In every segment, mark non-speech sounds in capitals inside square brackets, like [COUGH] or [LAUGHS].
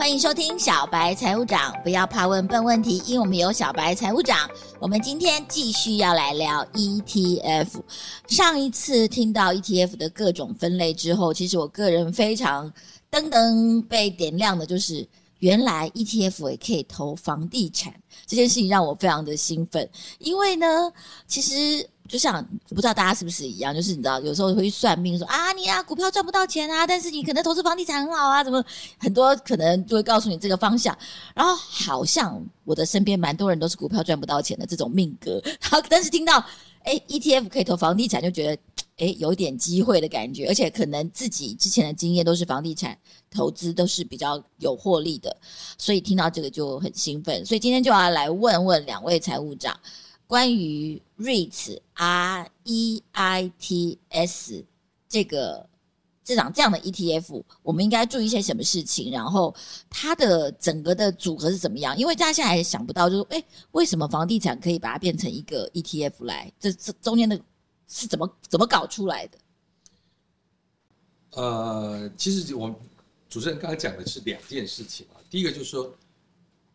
欢迎收听小白财务长，不要怕问笨问题，因为我们有小白财务长。我们今天继续要来聊 ETF。上一次听到 ETF 的各种分类之后，其实我个人非常噔噔被点亮的，就是原来 ETF 也可以投房地产，这件事情让我非常的兴奋，因为呢，其实。就像不知道大家是不是一样，就是你知道有时候会去算命说啊，你啊股票赚不到钱啊，但是你可能投资房地产很好啊，怎么很多可能就会告诉你这个方向。然后好像我的身边蛮多人都是股票赚不到钱的这种命格，[LAUGHS] 然后但是听到诶 ETF 可以投房地产，就觉得诶有点机会的感觉，而且可能自己之前的经验都是房地产投资都是比较有获利的，所以听到这个就很兴奋。所以今天就要来问问两位财务长。关于 REITs R E I T S 这个这档这样的 ETF，我们应该注意一些什么事情？然后它的整个的组合是怎么样？因为大家现在还想不到，就是哎，为什么房地产可以把它变成一个 ETF 来？这这中间的是怎么怎么搞出来的？呃，其实我们主持人刚刚讲的是两件事情啊。第一个就是说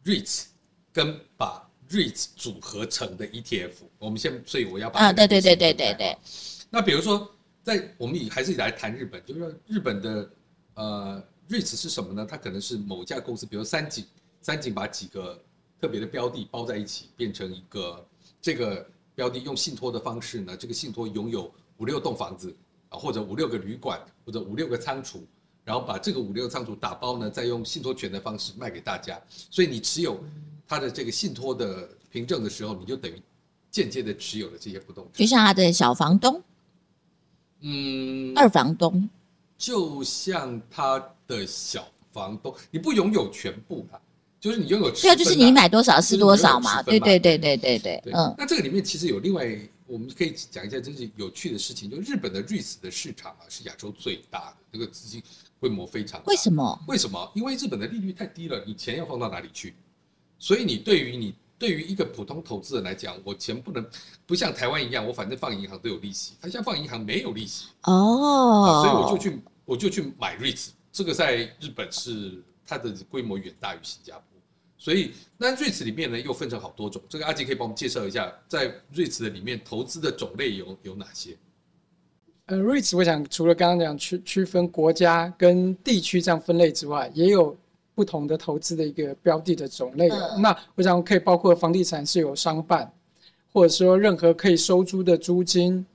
REITs 跟把 REITs 组合成的 ETF，我们先，所以我要把啊，对对对对对对。那比如说，在我们以还是以来谈日本，就是说日本的呃 REITs 是什么呢？它可能是某一家公司，比如三井，三井把几个特别的标的包在一起，变成一个这个标的用信托的方式呢，这个信托拥有五六栋房子啊，或者五六个旅馆，或者五六个仓储，然后把这个五六个仓储打包呢，再用信托权的方式卖给大家，所以你持有。他的这个信托的凭证的时候，你就等于间接的持有了这些不动产，就像他的小房东，嗯，二房东，就像他的小房东，你不拥有全部啊，就是你拥有，对啊，就是你买多少是多少嘛，对对对对对对，嗯。那这个里面其实有另外，我们可以讲一下，就是有趣的事情，就日本的 REITs 的市场啊，是亚洲最大的，这个资金规模非常大。为什么？为什么？因为日本的利率太低了，你钱要放到哪里去？所以你对于你对于一个普通投资人来讲，我钱不能不像台湾一样，我反正放银行都有利息，他像放银行没有利息哦，所以我就去我就去买 REITs，这个在日本是它的规模远大于新加坡，所以那 REITs 里面呢又分成好多种，这个阿杰可以帮我们介绍一下，在 REITs 的里面投资的种类有有哪些？呃，REITs 我想除了刚刚讲区区分国家跟地区这样分类之外，也有。不同的投资的一个标的的种类，嗯、那我想可以包括房地产是有商办，或者说任何可以收租的租金，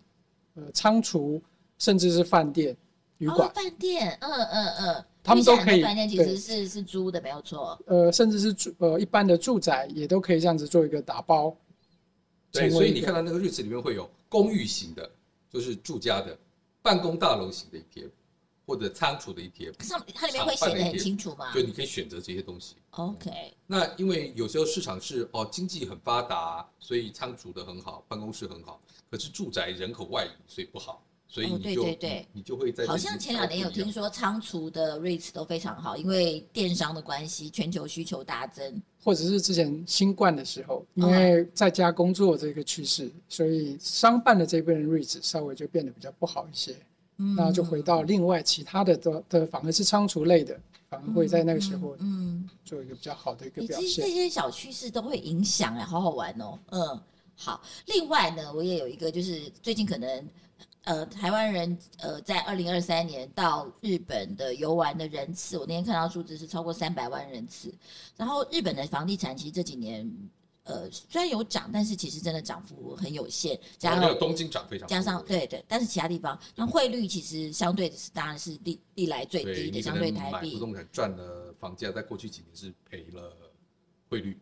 呃，仓储，甚至是饭店、旅馆、哦。饭店，嗯嗯嗯，他们都可以。饭店其实是是租的，没有错。呃，甚至是住呃一般的住宅也都可以这样子做一个打包。对，所以你看到那个 REITs 里面会有公寓型的，就是住家的，办公大楼型的一片。或者仓储的 ETF，上它里面会写的很清楚吗？就你可以选择这些东西。OK。那因为有时候市场是哦经济很发达，所以仓储的很好，办公室很好。可是住宅人口外移，所以不好，所以你就、哦、对对对你，就会在好像前两年有听说仓储的 REITs 都非常好，因为电商的关系，全球需求大增。或者是之前新冠的时候，因为在家工作这个趋势，所以商办的这边 REITs 稍微就变得比较不好一些。那就回到另外其他的的的，反而是仓储类的，反而会在那个时候，嗯，做一个比较好的一个表现。这些小趋势都会影响哎，好好玩哦。嗯，好。另外呢，我也有一个，就是最近可能呃，台湾人呃，在二零二三年到日本的游玩的人次，我那天看到数字是超过三百万人次。然后日本的房地产其实这几年。呃，虽然有涨，但是其实真的涨幅很有限。加上东京涨非常，加上对对，但是其他地方，那汇率其实相对是当然是历历来最低的，相对台币。不动产赚了房价，在过去几年是赔了汇率，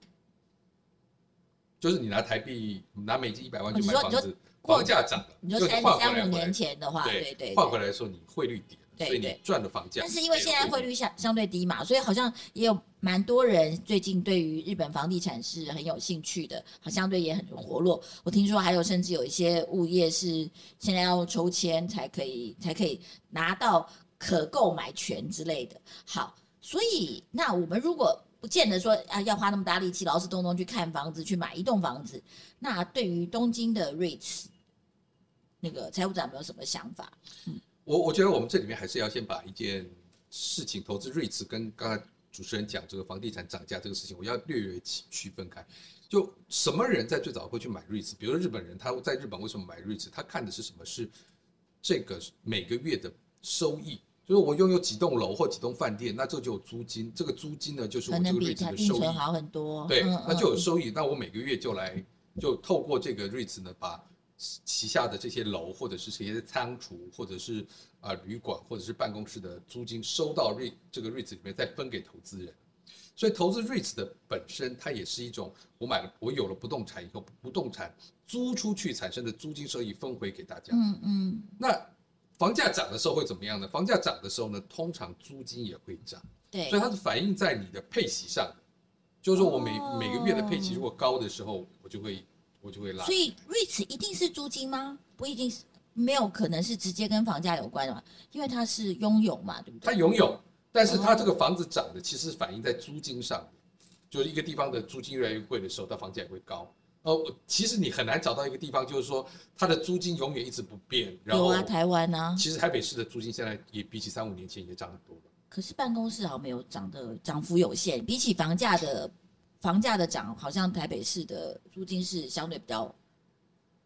就是你拿台币拿美金一百万去买房子，房价涨了，你说三三五年前的话，对对，对，换回来说你汇率跌。所以你赚了房价，但是因为现在汇率相相对低嘛，所以好像也有蛮多人最近对于日本房地产是很有兴趣的，好相对也很活络。我听说还有甚至有一些物业是现在要抽签才可以才可以拿到可购买权之类的。好，所以那我们如果不见得说啊要花那么大力气劳师动众去看房子去买一栋房子，那对于东京的 REITs 那个财务长有没有什么想法？我我觉得我们这里面还是要先把一件事情，投资 REITs 跟刚才主持人讲这个房地产涨价这个事情，我要略略区分开。就什么人在最早会去买 REITs？比如说日本人，他在日本为什么买 REITs？他看的是什么？是这个每个月的收益。就是我拥有几栋楼或几栋饭店，那这就有租金。这个租金呢，就是我这个 REITs 的收益。好很多。对，嗯、那就有收益。那我每个月就来，就透过这个 REITs 呢，把旗下的这些楼，或者是这些仓储，或者是啊、呃、旅馆，或者是办公室的租金，收到 REIT 这个 REITs 里面，再分给投资人。所以投资 REITs 的本身，它也是一种我买了，我有了不动产以后，不动产租出去产生的租金收益分回给大家。嗯嗯。那。房价涨的时候会怎么样呢？房价涨的时候呢，通常租金也会涨，对，所以它是反映在你的配息上的，就是说我每每个月的配息如果高的时候，我就会我就会拉。所以 REITs 一定是租金吗？不一定是，没有可能是直接跟房价有关的嘛，因为它是拥有嘛，对不对？它拥有，但是它这个房子涨的其实反映在租金上的，就是一个地方的租金越来越贵的时候，它房价也会高。哦，其实你很难找到一个地方，就是说它的租金永远一直不变。然后有啊，台湾呢、啊？其实台北市的租金现在也比起三五年前也涨很多了。可是办公室好像没有涨的，涨幅有限。比起房价的房价的涨，好像台北市的租金是相对比较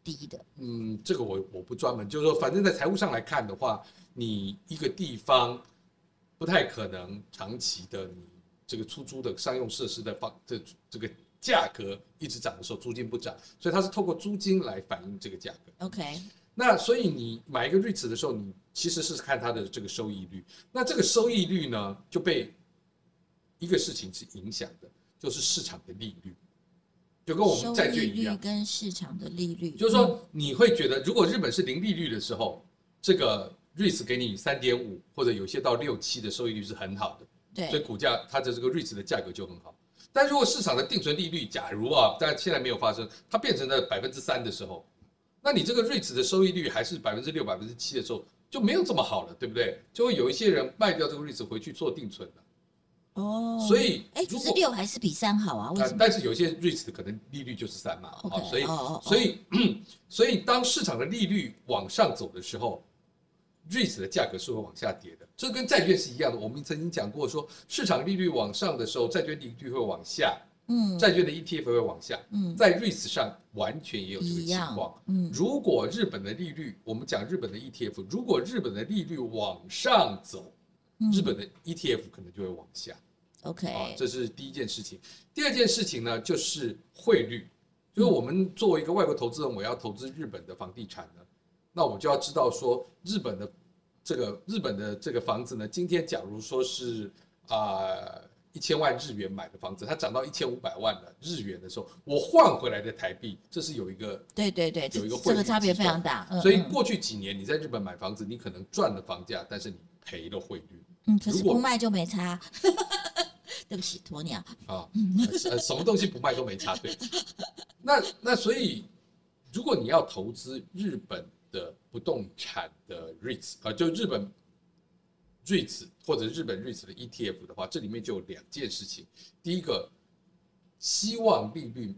低的。嗯，这个我我不专门，就是说，反正在财务上来看的话，你一个地方不太可能长期的，你这个出租的商用设施的房这这个。价格一直涨的时候，租金不涨，所以它是透过租金来反映这个价格。OK，那所以你买一个 REITs 的时候，你其实是看它的这个收益率。那这个收益率呢，就被一个事情是影响的，就是市场的利率，就跟我们债券一样，跟市场的利率。就是说，你会觉得，如果日本是零利率的时候，这个 REITs 给你三点五或者有些到六七的收益率是很好的，对，所以股价它的这个 REITs 的价格就很好。但如果市场的定存利率，假如啊，但现在没有发生，它变成了百分之三的时候，那你这个 REITs 的收益率还是百分之六、百分之七的时候，就没有这么好了，对不对？就会有一些人卖掉这个 REITs 回去做定存了。哦，所以哎，可是六还是比三好啊？为什么？但是有些 REITs 的可能利率就是三嘛，好，okay, 所以、哦、所以、哦、所以当市场的利率往上走的时候，REITs 的价格是会往下跌的。这跟债券是一样的。我们曾经讲过说，市场利率往上的时候，债券利率会往下。嗯，债券的 ETF 会往下。嗯，在 REITs 上完全也有这个情况。嗯，如果日本的利率，我们讲日本的 ETF，如果日本的利率往上走，日本的 ETF 可能就会往下。OK，啊，这是第一件事情。第二件事情呢，就是汇率。就是我们作为一个外国投资人，我要投资日本的房地产呢，那我就要知道说，日本的这个日本的这个房子呢，今天假如说是啊。呃一千万日元买的房子，它涨到一千五百万的日元的时候，我换回来的台币，这是有一个对对对，有一个这个差别非常大。所以过去几年你在日本买房子，你可能赚了房价，但是你赔了汇率。嗯，可是不卖就没差。[LAUGHS] 对不起，鸵鸟。啊，[LAUGHS] 呃，什么东西不卖都没差，对。那那所以，如果你要投资日本的不动产的 REITs 啊，就日本。REITs 或者日本 REITs 的 ETF 的话，这里面就有两件事情。第一个，希望利率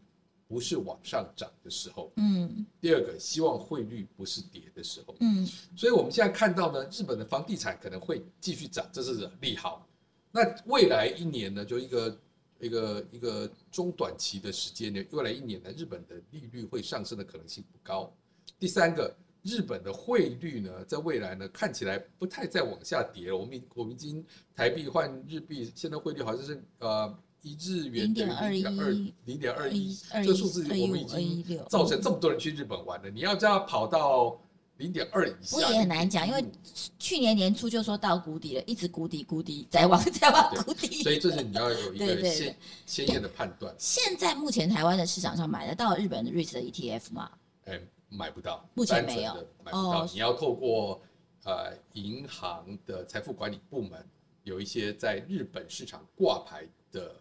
不是往上涨的时候，嗯。第二个，希望汇率不是跌的时候，嗯。所以我们现在看到呢，日本的房地产可能会继续涨，这是利好。那未来一年呢，就一个一个一个中短期的时间呢，未来一年呢，日本的利率会上升的可能性不高。第三个。日本的汇率呢，在未来呢，看起来不太再往下跌了。我们我们已经台币换日币，现在汇率好像是呃一日元等于零点二零点二一，这个数字我们已经造成这么多人去日本玩了。你要这样跑到零点二以下，我也很难讲，因为去年年初就说到谷底了，一直谷底谷底，再往再往谷底。所以这是你要有一个先 [LAUGHS] 先验的判断。现在目前台湾的市场上买得到日本的 REITs 的 ETF 吗？哎。买不到，目前没有，买不到。你要透过呃银行的财富管理部门，有一些在日本市场挂牌的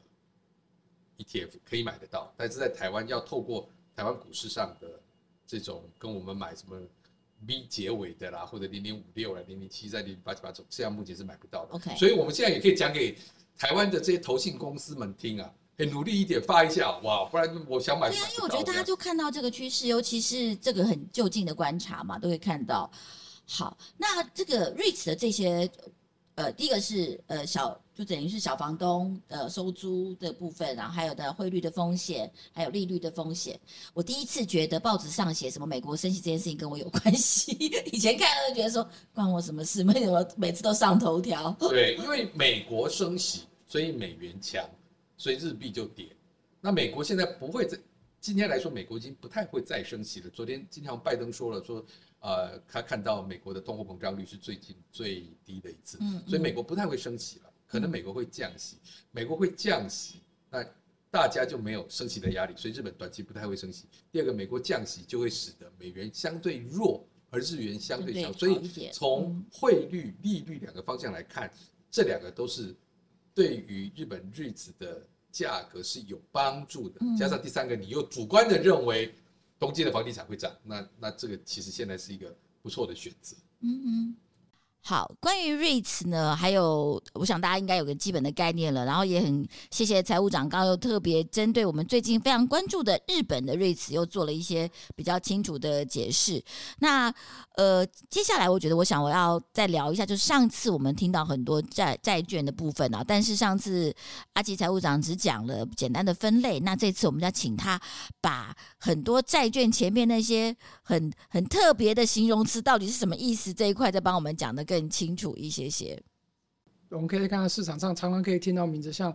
ETF 可以买得到，但是在台湾要透过台湾股市上的这种跟我们买什么 V 结尾的啦，或者零零五六啦、零零七在零零八七八种，这样目前是买不到的。OK，所以我们现在也可以讲给台湾的这些投信公司们听啊。很努力一点发一下哇，不然我想买。对啊，因为我觉得大家就看到这个趋势，尤其是这个很就近的观察嘛，都会看到。好，那这个 REITs 的这些呃，第一个是呃小，就等于是小房东呃收租的部分，然后还有的汇率的风险，还有利率的风险。我第一次觉得报纸上写什么美国升息这件事情跟我有 [LAUGHS] 关系，以前看都觉得说关我什么事？[LAUGHS] 为什么每次都上头条？对，因为美国升息，所以美元强，所以日币就跌。那美国现在不会再，今天来说，美国已经不太会再升息了。昨天今天拜登说了说。呃，他看到美国的通货膨胀率是最近最低的一次，嗯，所以美国不太会升息了，可能美国会降息，美国会降息，那大家就没有升息的压力，所以日本短期不太会升息。第二个，美国降息就会使得美元相对弱，而日元相对强，所以从汇率、利率两个方向来看，这两个都是对于日本 REITs 的价格是有帮助的。加上第三个，你又主观的认为。东京的房地产会涨，那那这个其实现在是一个不错的选择。嗯嗯。好，关于 REITs 呢，还有我想大家应该有个基本的概念了。然后也很谢谢财务长刚刚又特别针对我们最近非常关注的日本的 REITs 又做了一些比较清楚的解释。那呃，接下来我觉得我想我要再聊一下，就是上次我们听到很多债债券的部分啊，但是上次阿吉财务长只讲了简单的分类，那这次我们要请他把很多债券前面那些很很特别的形容词到底是什么意思这一块再帮我们讲的清楚一些些。我们可以看到市场上常常可以听到名字像，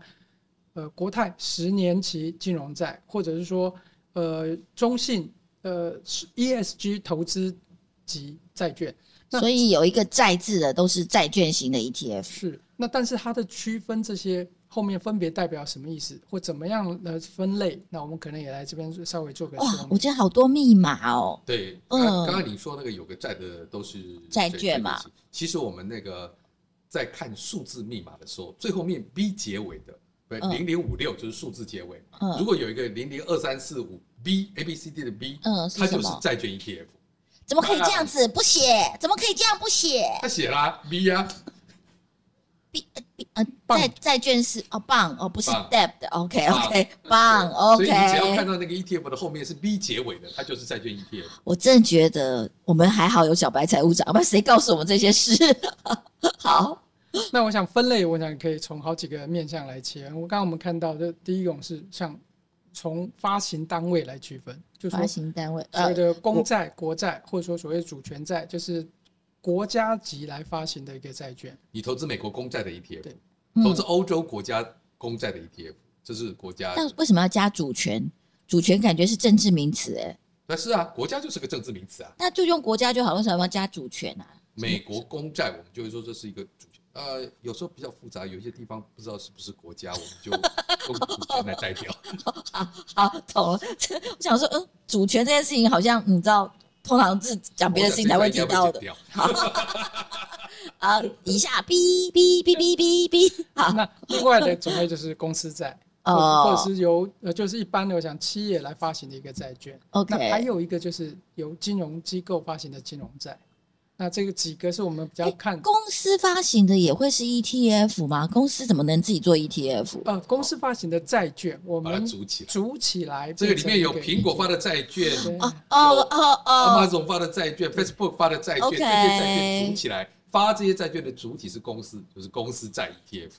呃，国泰十年期金融债，或者是说，呃，中信呃 ESG 投资级债券。所以有一个债字的都是债券型的 ETF。是。那但是它的区分这些后面分别代表什么意思，或怎么样的分类？那我们可能也来这边稍微做个说明。哦，我觉得好多密码哦。对，嗯，刚刚你说那个有个债的都是债券嘛？其实我们那个在看数字密码的时候，最后面 B 结尾的，对，零零五六就是数字结尾。嗯，如果有一个零零二三四五 B A B C D 的 B，嗯，它就是债券 ETF。怎么可以这样子不写？怎么可以这样不写？他写啦 B 呀。B 呃，债债券是哦，棒哦，不是 debt，OK OK，棒 OK。所以你只要看到那个 ETF 的后面是 B 结尾的，它就是债券 ETF。我真的觉得我们还好有小白财务长，不然谁告诉我们这些事？[LAUGHS] 好，那我想分类，我想可以从好几个面向来切。我刚刚我们看到的第一种是像从发行单位来区分，就是发行单位所谓的公债、国债，或者说所谓主权债，就是。国家级来发行的一个债券，你投资美国公债的 ETF，对，投资欧洲国家公债的 ETF，这是国家。但为什么要加主权？主权感觉是政治名词哎。那是啊，国家就是个政治名词啊。那就用国家就好，为什么要加主权啊？美国公债，我们就会说这是一个主权。呃，有时候比较复杂，有一些地方不知道是不是国家，我们就用主权来代表。[LAUGHS] 好，好，懂了。我想说，嗯，主权这件事情好像你知道。通常是讲别的事情才会提到的。好，[LAUGHS] 啊，以下哔哔哔哔哔哔。好，那另外的种类就是公司债，哦，或者是由呃，就是一般的我想企业来发行的一个债券。OK，那还有一个就是由金融机构发行的金融债。那这个几个是我们比较看、欸、公司发行的也会是 ETF 吗？公司怎么能自己做 ETF？呃，公司发行的债券，我们组起来，组起来，这个里面有苹果发的债券，哦哦哦哦，Amazon 发的债券，Facebook 发的债券，这些债券组起来，发这些债券的主体是公司，就是公司债 ETF。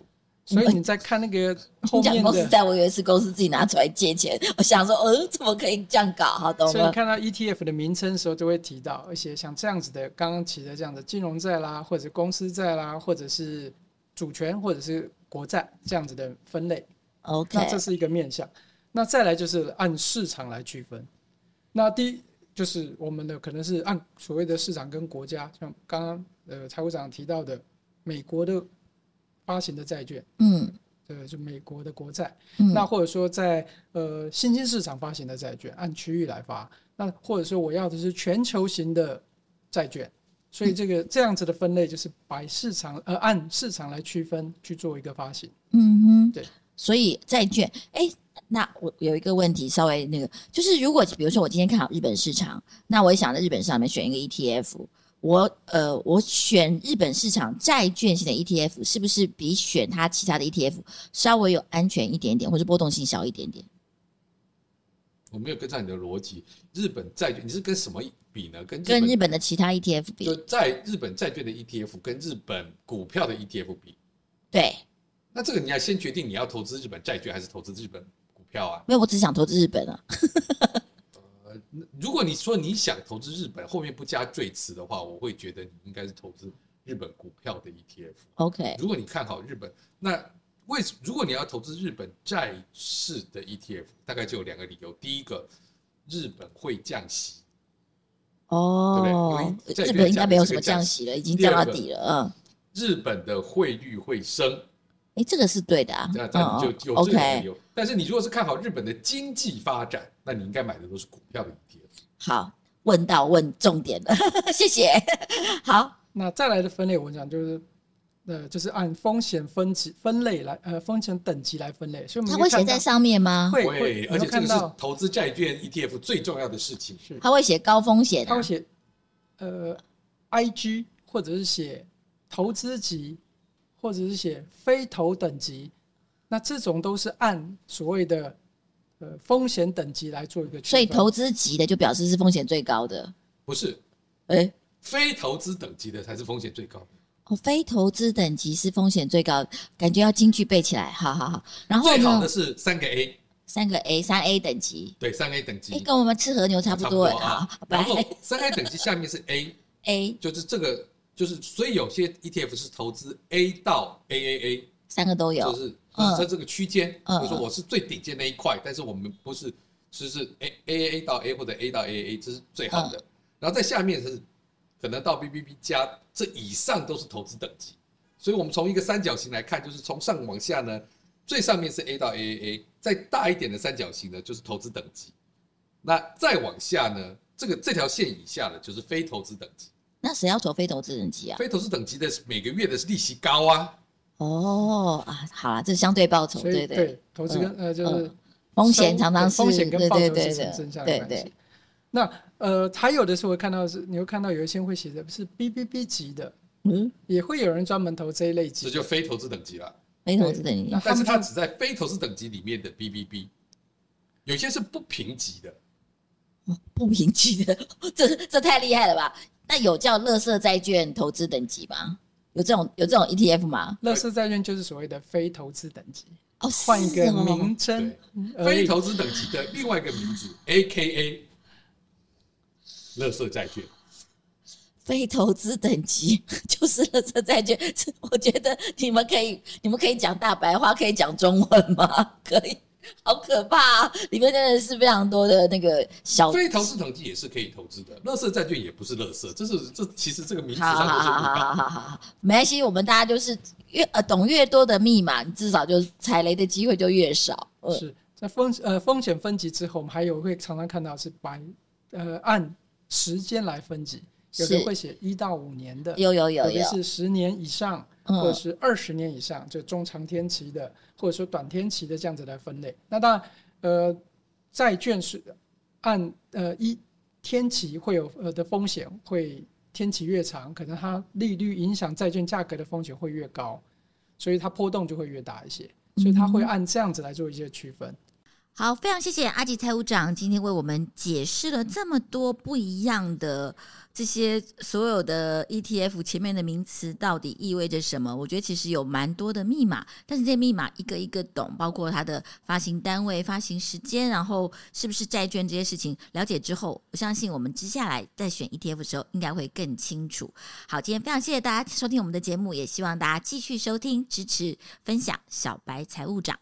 所以你 [LAUGHS] 在看那个 [LAUGHS] 后面的公司债，我以为是公司自己拿出来借钱。我想说，呃，怎么可以这样搞？好，懂了。所以你看到 ETF 的名称的时候，就会提到一些像这样子的，刚刚提的这样的金融债啦，或者是公司债啦，或者是主权，或者是国债这样子的分类。OK，那这是一个面向。那再来就是按市场来区分。那第一就是我们的可能是按所谓的市场跟国家，像刚刚呃财务长提到的美国的。发行的债券，嗯，对，就美国的国债，嗯，那或者说在呃新兴市场发行的债券，按区域来发，那或者说我要的是全球型的债券，所以这个这样子的分类就是把市场呃按市场来区分去做一个发行，嗯哼，对，所以债券，哎，那我有一个问题，稍微那个，就是如果比如说我今天看好日本市场，那我也想在日本市场里面选一个 ETF。我呃，我选日本市场债券型的 ETF，是不是比选它其他的 ETF 稍微有安全一点点，或者波动性小一点点？我没有跟上你的逻辑。日本债券你是跟什么比呢？跟跟日本的其他 ETF 比？就在日本债券的 ETF 跟日本股票的 ETF 比。对。那这个你要先决定你要投资日本债券还是投资日本股票啊？没有，我只想投资日本啊。呃，如果你说你想投资日本，后面不加最词的话，我会觉得你应该是投资日本股票的 ETF。OK。如果你看好日本，那为什如果你要投资日本债市的 ETF，大概就有两个理由。第一个，日本会降息。哦，对对，日本应该没有什么降息了，已经降到底了。嗯。日本的汇率会升。哎，这个是对的啊。这样这样就就有这个理由。但是你如果是看好日本的经济发展，那你应该买的都是股票的 ETF。好，问到问重点了，[LAUGHS] 谢谢。好，那再来的分类，我讲就是。呃，就是按风险分级分类来，呃，风险等级来分类，所以它会写在上面吗？会，会，而且这个是投资债券 ETF 最重要的事情。是，它会写高风险、啊，它会写呃，IG 或者是写投资级，或者是写非投等级，那这种都是按所谓的呃风险等级来做一个区分。所以投资级的就表示是风险最高的？不是，哎、欸，非投资等级的才是风险最高的。哦，非投资等级是风险最高，感觉要金句背起来，好好好。然后最好的是三个 A，三个 A，三 A 等级，对，三 A 等级，欸，跟我们吃和牛差不多，啊，好，然后三 A 等级下面是 A，A [LAUGHS] 就是这个，就是所以有些 ETF 是投资 A 到 AAA，三个都有，就是在这个区间，比如说我是最顶尖那一块，但是我们不是，就是 A AAA 到 A 或者 A 到 AAA，这是最好的，嗯，然后在下面是。可能到 BBB 加这以上都是投资等级，所以我们从一个三角形来看，就是从上往下呢，最上面是 A 到 AAA，再大一点的三角形呢就是投资等级，那再往下呢，这个这条线以下呢就是非投资等级。那谁要投非投资等级啊？非投资等级的每个月的利息高啊。哦啊，好了，这是相对报酬，对对对，投资跟呃就是风险常常是风险跟报酬是成正相关系。那呃，还有的时候会看到是，你会看到有一些会写的是 BBB 级的，嗯，也会有人专门投这一类级，这就非投资等级了，非投资等级。但是它只在非投资等级里面的 BBB，有些是不评级的，不评级的，这这太厉害了吧？那有叫乐色债券投资等级吗？有这种有这种 ETF 吗？乐色债券就是所谓的非投资等级哦，换一个名称，非投资等级的另外一个名字，AKA。乐色债券，非投资等级 [LAUGHS] 就是乐色债券。[LAUGHS] 我觉得你们可以，你们可以讲大白话，可以讲中文吗？[LAUGHS] 可以，好可怕啊！里面真的是非常多的那个小非投资等级也是可以投资的。乐色债券也不是乐色，这是这其实这个名字上好好好好好好好，没关系，我们大家就是越呃懂越多的密码，你至少就踩雷的机会就越少。呃、是在风呃风险分级之后，我们还有会常常看到是白呃按。时间来分级，有的会写一到五年的，有有有，有的是十年以上，或者是二十年以上，就中长天期的，或者说短天期的这样子来分类。那当然，呃，债券是按呃一天期会有呃的风险，会天期越长，可能它利率影响债券价格的风险会越高，所以它波动就会越大一些，所以它会按这样子来做一些区分。好，非常谢谢阿吉财务长今天为我们解释了这么多不一样的这些所有的 ETF 前面的名词到底意味着什么？我觉得其实有蛮多的密码，但是这些密码一个一个懂，包括它的发行单位、发行时间，然后是不是债券这些事情了解之后，我相信我们接下来在选 ETF 的时候应该会更清楚。好，今天非常谢谢大家收听我们的节目，也希望大家继续收听、支持、分享小白财务长。